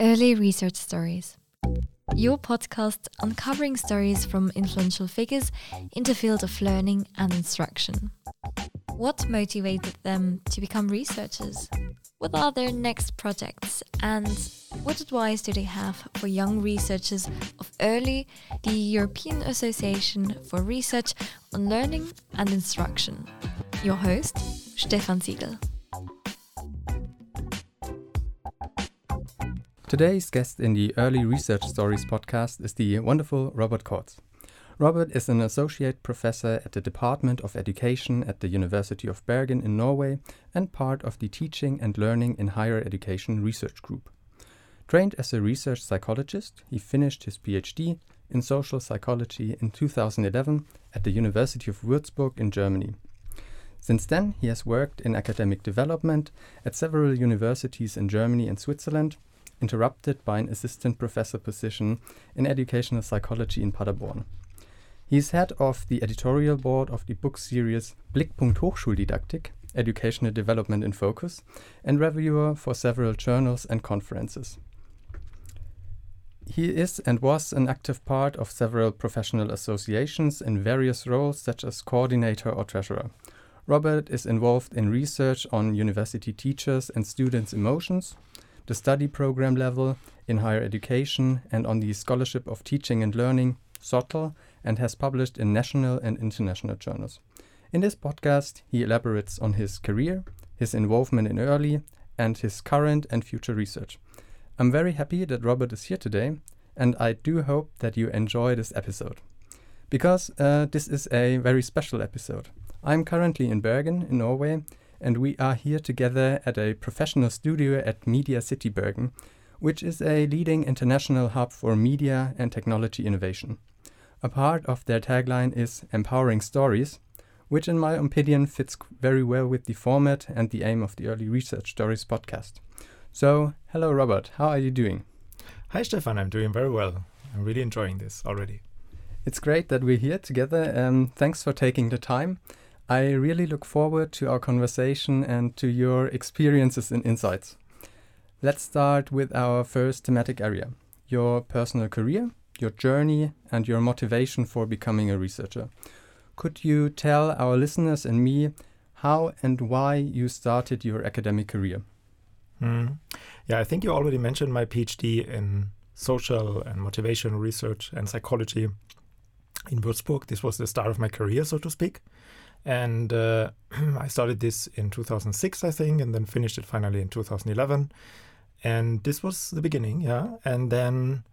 EARLI Research Stories, your podcast uncovering stories from influential figures in the field of learning and instruction. What motivated them to become researchers? What are their next projects? And what advice do they have for young researchers of EARLI, the European Association for Research on Learning and Instruction? Your host, Stefan Siegel. Today's guest in the EARLI Research Stories podcast is the wonderful Robert Kordts. Robert is an associate professor at the Department of Education at the University of Bergen in Norway and part of the Teaching and Learning in Higher Education research group. Trained as a research psychologist, he finished his PhD in social psychology in 2011 at the University of Würzburg in Germany. Since then, he has worked in academic development at several universities in Germany and Switzerland interrupted by an assistant professor position in educational psychology in Paderborn. He is head of the editorial board of the book series Blickpunkt Hochschuldidaktik, Educational Development in Focus, and reviewer for several journals and conferences. He is and was an active part of several professional associations in various roles, such as coordinator or treasurer. Robert is involved in research on university teachers and students' emotions, the study program level in higher education and on the Scholarship of Teaching and Learning, SOTL, and has published in national and international journals. In this podcast, he elaborates on his career, his involvement in EARLI, and his current and future research. I'm very happy that Robert is here today, and I do hope that you enjoy this episode. Because uh, this is a very special episode. I'm currently in Bergen, in Norway, and we are here together at a professional studio at Media City Bergen, which is a leading international hub for media and technology innovation. A part of their tagline is Empowering Stories, which, in my opinion, fits very well with the format and the aim of the EARLI Research Stories podcast. So, hello, Robert. How are you doing? Hi, Stefan. I'm doing very well. I'm really enjoying this already. It's great that we're here together. Um, thanks for taking the time. I really look forward to our conversation and to your experiences and insights. Let's start with our first thematic area your personal career, your journey, and your motivation for becoming a researcher. Could you tell our listeners and me how and why you started your academic career? Mm. Yeah, I think you already mentioned my PhD in social and motivational research and psychology in Würzburg. This was the start of my career, so to speak. And uh, I started this in 2006, I think, and then finished it finally in 2011. And this was the beginning, yeah. And then,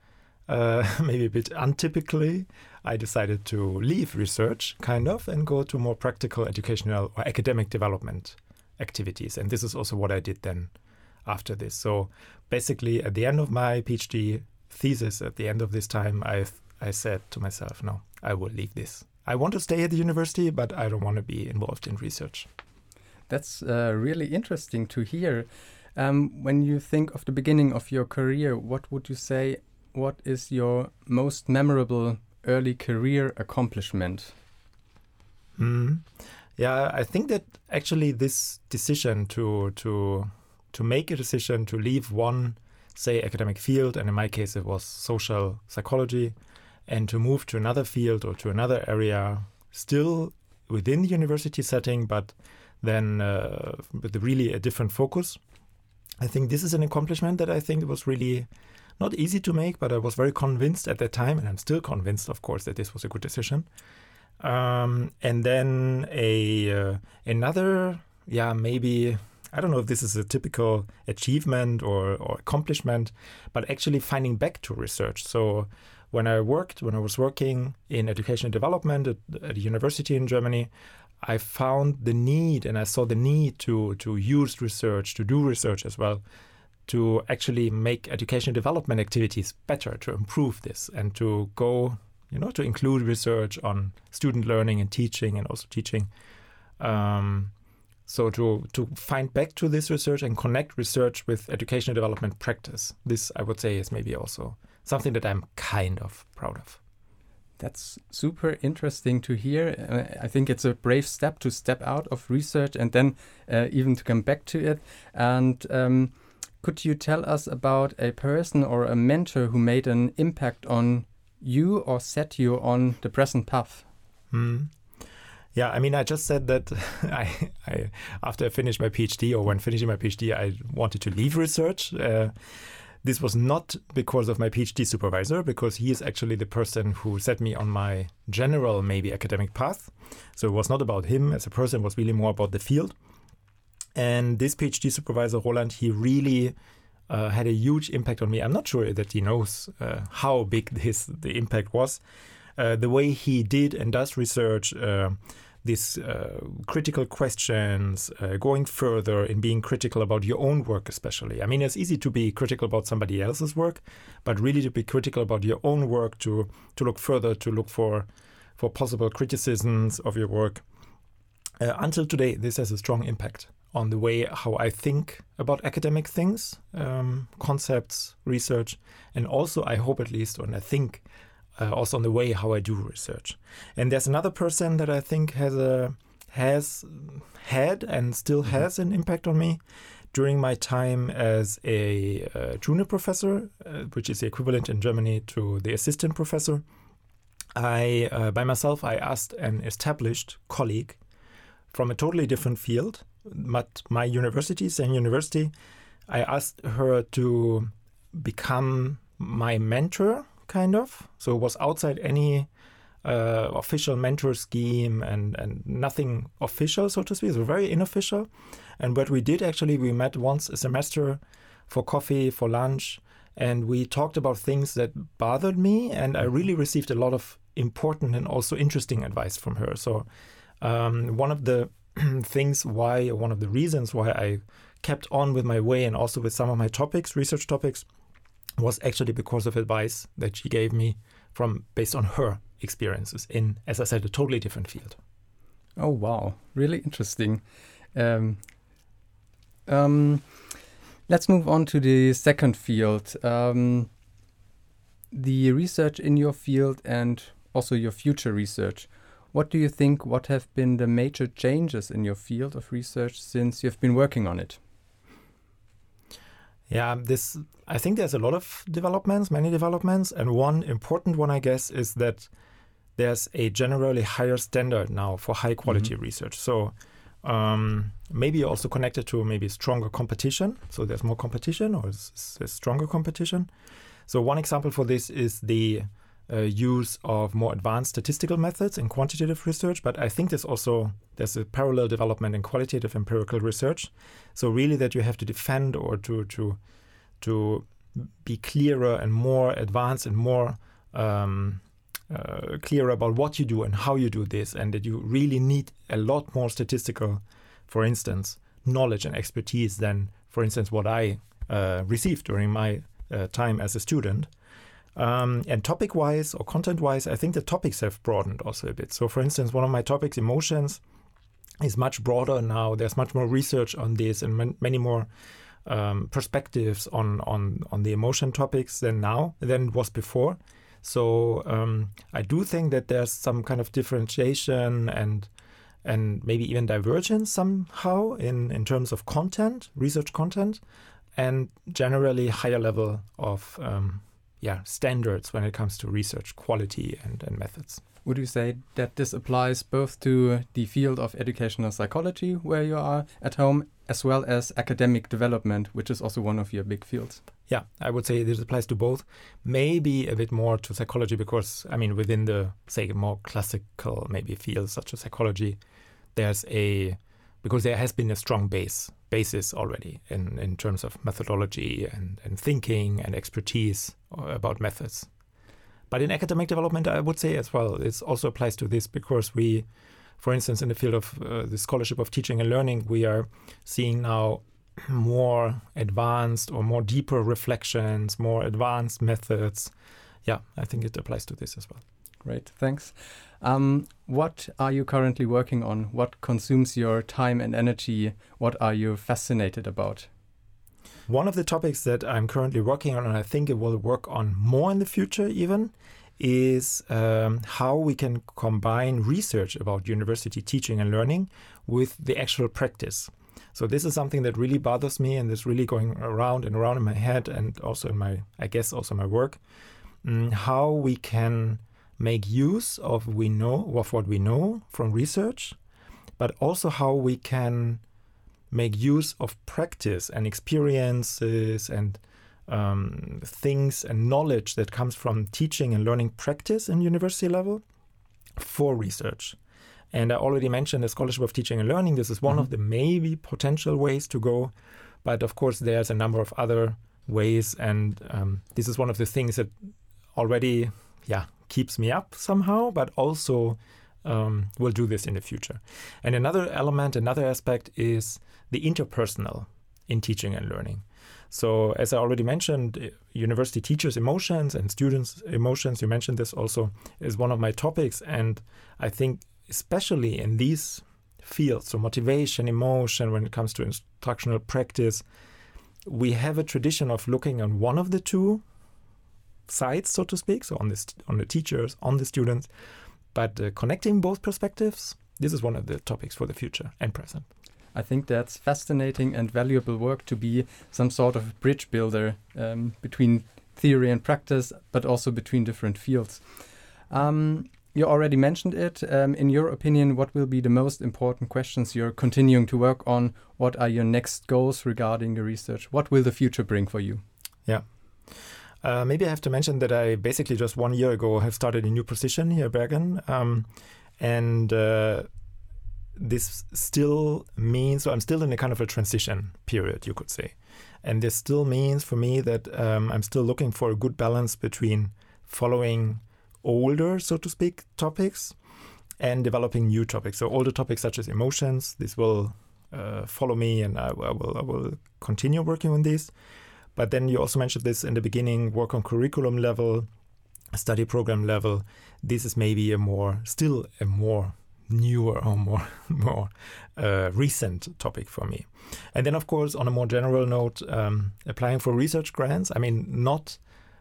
uh, maybe a bit untypically, I decided to leave research, kind of, and go to more practical educational or academic development activities. And this is also what I did then after this. So basically, at the end of my PhD thesis, at the end of this time, I I said to myself, no, I will leave this. I want to stay at the university, but I don't want to be involved in research. That's uh, really interesting to hear. Um, when you think of the beginning of your career, what would you say? What is your most memorable early career accomplishment? Mm. Yeah, I think that actually this decision to to to make a decision to leave one, say, academic field, and in my case it was social psychology, and to move to another field or to another area, still within the university setting, but then uh, with really a different focus. I think this is an accomplishment that I think was really not easy to make, but I was very convinced at that time, and I'm still convinced, of course, that this was a good decision. Um, and then a uh, another, yeah, maybe I don't know if this is a typical achievement or, or accomplishment, but actually finding back to research. So when I worked, when I was working in education development at, at a university in Germany, I found the need and I saw the need to to use research, to do research as well, to actually make education development activities better, to improve this and to go, you know, to include research on student learning and teaching and also teaching. Um, so to to find back to this research and connect research with education development practice, this I would say is maybe also something that I'm kind of proud of. That's super interesting to hear. Uh, I think it's a brave step to step out of research and then uh, even to come back to it. And um, could you tell us about a person or a mentor who made an impact on you or set you on the present path? Mm. Yeah, I mean, I just said that I, I, after I finished my PhD or when finishing my PhD, I wanted to leave research. Uh, this was not because of my PhD supervisor, because he is actually the person who set me on my general, maybe academic path. So it was not about him as a person, it was really more about the field. And this PhD supervisor, Roland, he really uh, had a huge impact on me. I'm not sure that he knows uh, how big his the impact was. Uh, the way he did and does research, uh, these uh, critical questions, uh, going further in being critical about your own work, especially. I mean, it's easy to be critical about somebody else's work, but really to be critical about your own work, to to look further, to look for for possible criticisms of your work. Uh, until today, this has a strong impact on the way how I think about academic things, um, concepts, research, and also I hope at least, when I think uh, also on the way how I do research. And there's another person that I think has a has had and still mm-hmm. has an impact on me during my time as a uh, junior professor, uh, which is the equivalent in Germany to the assistant professor. I, uh, by myself, I asked an established colleague from a totally different field, but my university, same university, I asked her to become my mentor kind of. So it was outside any uh, official mentor scheme and, and nothing official, so to speak. So very unofficial. And what we did actually, we met once a semester for coffee, for lunch, and we talked about things that bothered me. And I really received a lot of important and also interesting advice from her. So um, one of the things why, one of the reasons why I kept on with my way and also with some of my topics, research topics, was actually because of advice that she gave me from based on her experiences in, as I said, a totally different field. Oh wow, really interesting. Um, um, let's move on to the second field. Um, the research in your field and also your future research. What do you think? What have been the major changes in your field of research since you've been working on it? Yeah, this I think there's a lot of developments, many developments, and one important one I guess is that there's a generally higher standard now for high quality mm-hmm. research. So um, maybe also connected to maybe stronger competition. So there's more competition or there's stronger competition. So one example for this is the use of more advanced statistical methods in quantitative research, but I think there's also there's a parallel development in qualitative empirical research. So really, that you have to defend or to to to be clearer and more advanced and more um, uh, clear about what you do and how you do this, and that you really need a lot more statistical, for instance, knowledge and expertise than, for instance, what I uh, received during my uh, time as a student. Um, and topic wise or content wise, I think the topics have broadened also a bit. So, for instance, one of my topics, emotions, is much broader now. There's much more research on this and man- many more um, perspectives on, on, on the emotion topics than now, than was before. So, um, I do think that there's some kind of differentiation and and maybe even divergence somehow in, in terms of content, research content, and generally higher level of um, yeah standards when it comes to research quality and, and methods. Would you say that this applies both to the field of educational psychology, where you are at home, as well as academic development, which is also one of your big fields? Yeah, I would say this applies to both. Maybe a bit more to psychology because, I mean, within the, say, more classical maybe fields such as psychology, there's a, because there has been a strong base basis already in, in terms of methodology and, and thinking and expertise about methods. But in academic development, I would say as well, it also applies to this because we, for instance, in the field of uh, the scholarship of teaching and learning, we are seeing now more advanced or more deeper reflections, more advanced methods. Yeah, I think it applies to this as well. Great, thanks. Um, what are you currently working on? What consumes your time and energy? What are you fascinated about? One of the topics that I'm currently working on, and I think it will work on more in the future even, is um, how we can combine research about university teaching and learning with the actual practice. So this is something that really bothers me and is really going around and around in my head and also in my, I guess, also my work. Mm, how we can make use of we know of what we know from research, but also how we can make use of practice and experiences and um, things and knowledge that comes from teaching and learning practice in university level for research. And I already mentioned the scholarship of teaching and learning. This is one mm-hmm. of the maybe potential ways to go. But of course, there's a number of other ways. And um, this is one of the things that already, yeah, keeps me up somehow, but also um, will do this in the future. And another element, another aspect is the interpersonal in teaching and learning. So, as I already mentioned, university teachers' emotions and students' emotions, you mentioned this also, is one of my topics. And I think, especially in these fields, so motivation, emotion, when it comes to instructional practice, we have a tradition of looking on one of the two sides, so to speak, so on, this, on the teachers, on the students, but uh, connecting both perspectives, this is one of the topics for the future and present. I think that's fascinating and valuable work to be some sort of bridge builder um, between theory and practice, but also between different fields. Um, you already mentioned it. Um, in your opinion, what will be the most important questions you're continuing to work on? What are your next goals regarding your research? What will the future bring for you? Yeah. Uh, maybe I have to mention that I basically just one year ago have started a new position here at Bergen. Um, and uh, this still means so I'm still in a kind of a transition period, you could say. And this still means for me that um, I'm still looking for a good balance between following older, so to speak, topics and developing new topics. So older topics such as emotions, this will uh, follow me, and I, I, will I will continue working on this. But then you also mentioned this in the beginning: work on curriculum level, study program level. This is maybe a more still a more newer or more more uh, recent topic for me. And then, of course, on a more general note, um, applying for research grants. I mean, not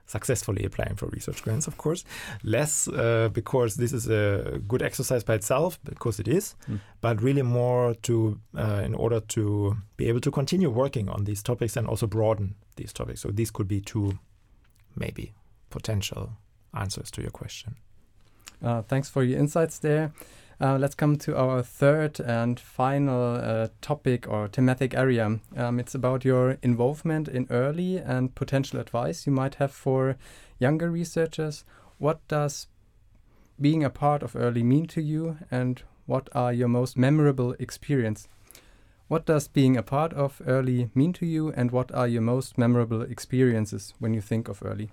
successfully applying for research grants, of course, less uh, because this is a good exercise by itself, because it is, mm. but really more to uh, in order to be able to continue working on these topics and also broaden these topics. So these could be two, maybe potential answers to your question. Uh, thanks for your insights there. Uh, let's come to our third and final uh, topic or thematic area. Um, it's about your involvement in EARLI and potential advice you might have for younger researchers. What does being a part of EARLI mean to you, and what are your most memorable experience? What does being a part of EARLI mean to you, and what are your most memorable experiences when you think of EARLI?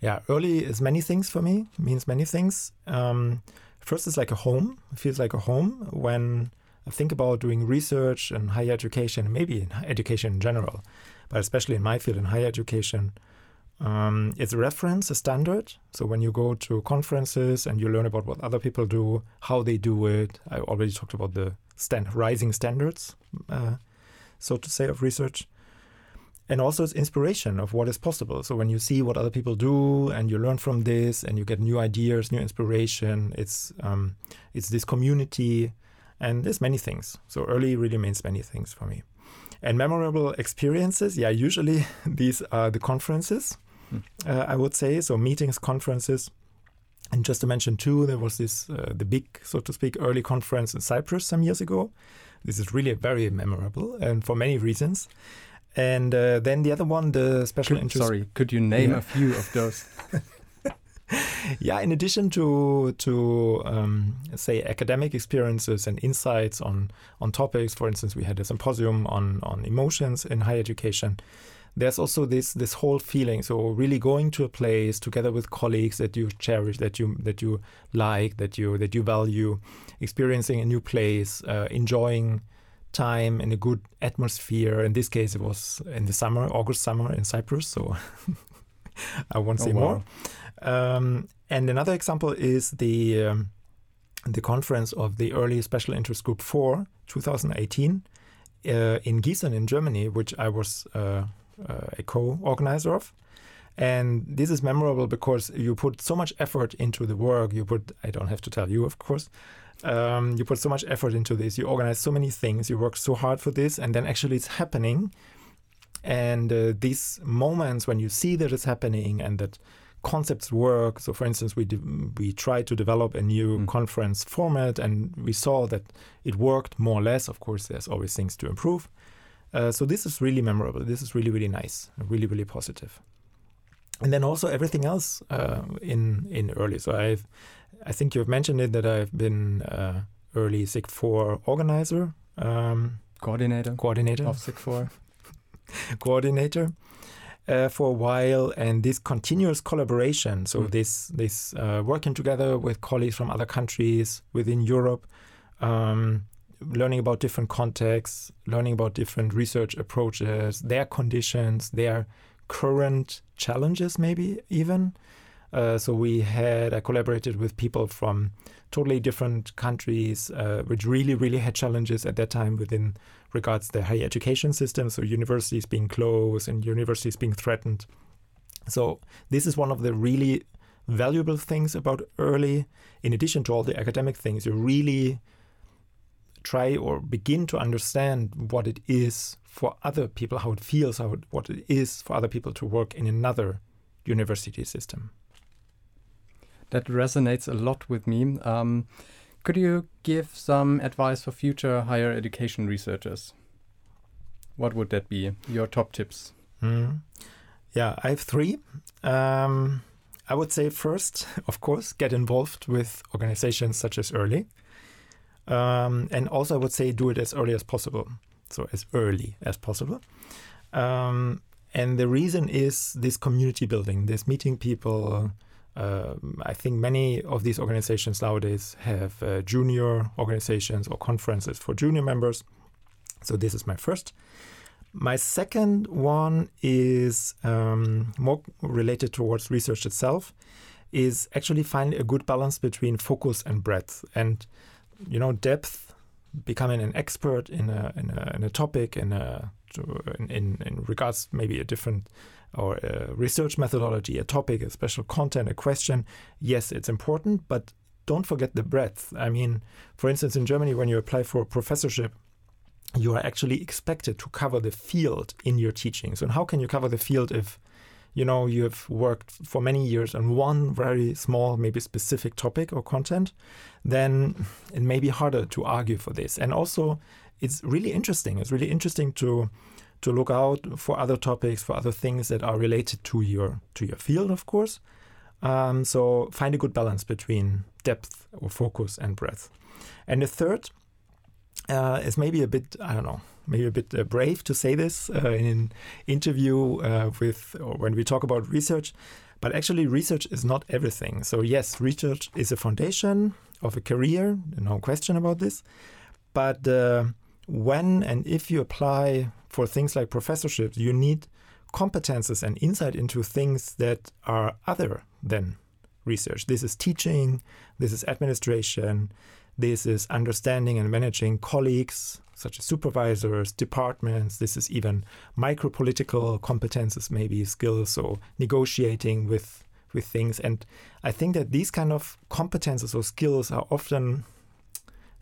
Yeah, EARLI is many things for me. Means many things. Um, first it's like a home. It feels like a home when I think about doing research and higher education, maybe in education in general, but especially in my field in higher education. Um, it's a reference, a standard. So when you go to conferences and you learn about what other people do, how they do it, I already talked about the stand, rising standards, uh, so to say, of research and also it's inspiration of what is possible. So when you see what other people do and you learn from this and you get new ideas, new inspiration, it's um, it's this community, and there's many things. So EARLI really means many things for me. And memorable experiences, yeah, usually these are the conferences. Hmm. Uh, I would say so meetings, conferences. And just to mention too, there was this uh, the big, so to speak, EARLI conference in Cyprus some years ago. This is really very memorable, and for many reasons. And uh, then the other one, the special could, interest. Sorry, could you name yeah. a few of those? yeah, in addition to to um, say academic experiences and insights on on topics, for instance, we had a symposium on on emotions in higher education. There's also this this whole feeling. So really going to a place together with colleagues that you cherish, that you that you like, that you that you value, experiencing a new place, uh, enjoying time in a good atmosphere. In this case, it was in the summer, August summer in Cyprus. So I won't oh, say wow. more. Um, and another example is the um, the conference of the EARLI special interest group 4 2018 uh, in Gießen in Germany, which I was uh, a co-organizer of. And this is memorable because you put so much effort into the work. You put, I don't have to tell you, of course, Um, you put so much effort into this. You organize so many things. You work so hard for this, and then actually it's happening. And uh, these moments when you see that it's happening and that concepts work. So, for instance, we we tried to develop a new mm. conference format, and we saw that it worked more or less. Of course, there's always things to improve. Uh, so this is really memorable. This is really really nice. Really really positive. And then also everything else uh, in in EARLI. So I've I think you've mentioned it that I've been uh, EARLI SIG four organizer. Um, coordinator. Coordinator of SIG four. coordinator uh, for a while, and this continuous collaboration. So mm. this this uh, working together with colleagues from other countries within Europe, um, learning about different contexts, learning about different research approaches, their conditions, their current challenges, maybe even. Uh, so we had I collaborated with people from totally different countries, uh, which really really had challenges at that time within regards to the higher education system, so universities being closed and universities being threatened. So this is one of the really valuable things about EARLI, in addition to all the academic things, you really try or begin to understand what it is for other people, how it feels, how it, what it is for other people to work in another university system. That resonates a lot with me. Um, could you give some advice for future higher education researchers? What would that be? Your top tips? Mm. Yeah, I have three. Um, I would say first, of course, get involved with organizations such as EARLI. Um, and also, I would say do it as early as possible. So, as early as possible. Um, and the reason is this community building, this meeting people, uh, I think many of these organizations nowadays have uh, junior organizations or conferences for junior members. So this is my first. My second one is um, more related towards research itself, is actually finding a good balance between focus and breadth, and you know depth, becoming an expert in a in a, in a topic in a in, in regards maybe a different or a research methodology, a topic, a special content, a question, yes, it's important, but don't forget the breadth. I mean, for instance, in Germany, when you apply for a professorship, you are actually expected to cover the field in your teaching. So, how can you cover the field if you know you have worked for many years on one very small, maybe specific topic or content? Then it may be harder to argue for this. And also, it's really interesting. It's really interesting to to look out for other topics, for other things that are related to your to your field, of course. Um, so find a good balance between depth or focus and breadth. And the third uh, is maybe a bit I don't know, maybe a bit uh, brave to say this uh, in an interview uh, with when we talk about research. But actually, research is not everything. So yes, research is a foundation of a career, no question about this. But uh, when and if you apply for things like professorships, you need competences and insight into things that are other than research. This is teaching, this is administration, this is understanding and managing colleagues, such as supervisors, departments. This is even micro political competences, maybe skills, or negotiating with with things. And I think that these kind of competences or skills are often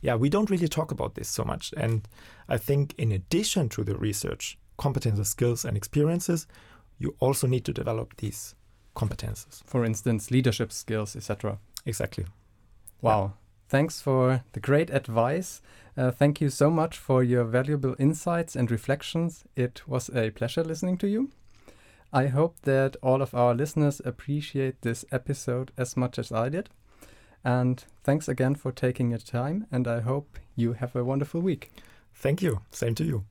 yeah, we don't really talk about this so much. And I think, in addition to the research, competences, skills, and experiences, you also need to develop these competences. For instance, leadership skills, etc. Exactly. Wow. Thanks for the great advice. Uh, thank you so much for your valuable insights and reflections. It was a pleasure listening to you. I hope that all of our listeners appreciate this episode as much as I did. And thanks again for taking your time. And I hope you have a wonderful week. Thank you. Same to you.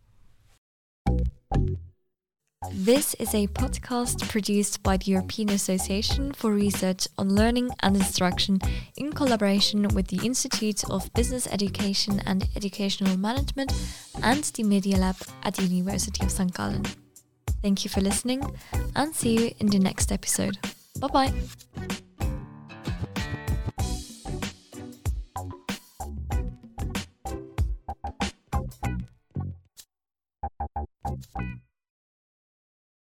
This is a podcast produced by the European Association for Research on Learning and Instruction in collaboration with the Institute of Business Education and Educational Management and the Media Lab at the University of St. Gallen. Thank you for listening and see you in the next episode. Bye bye.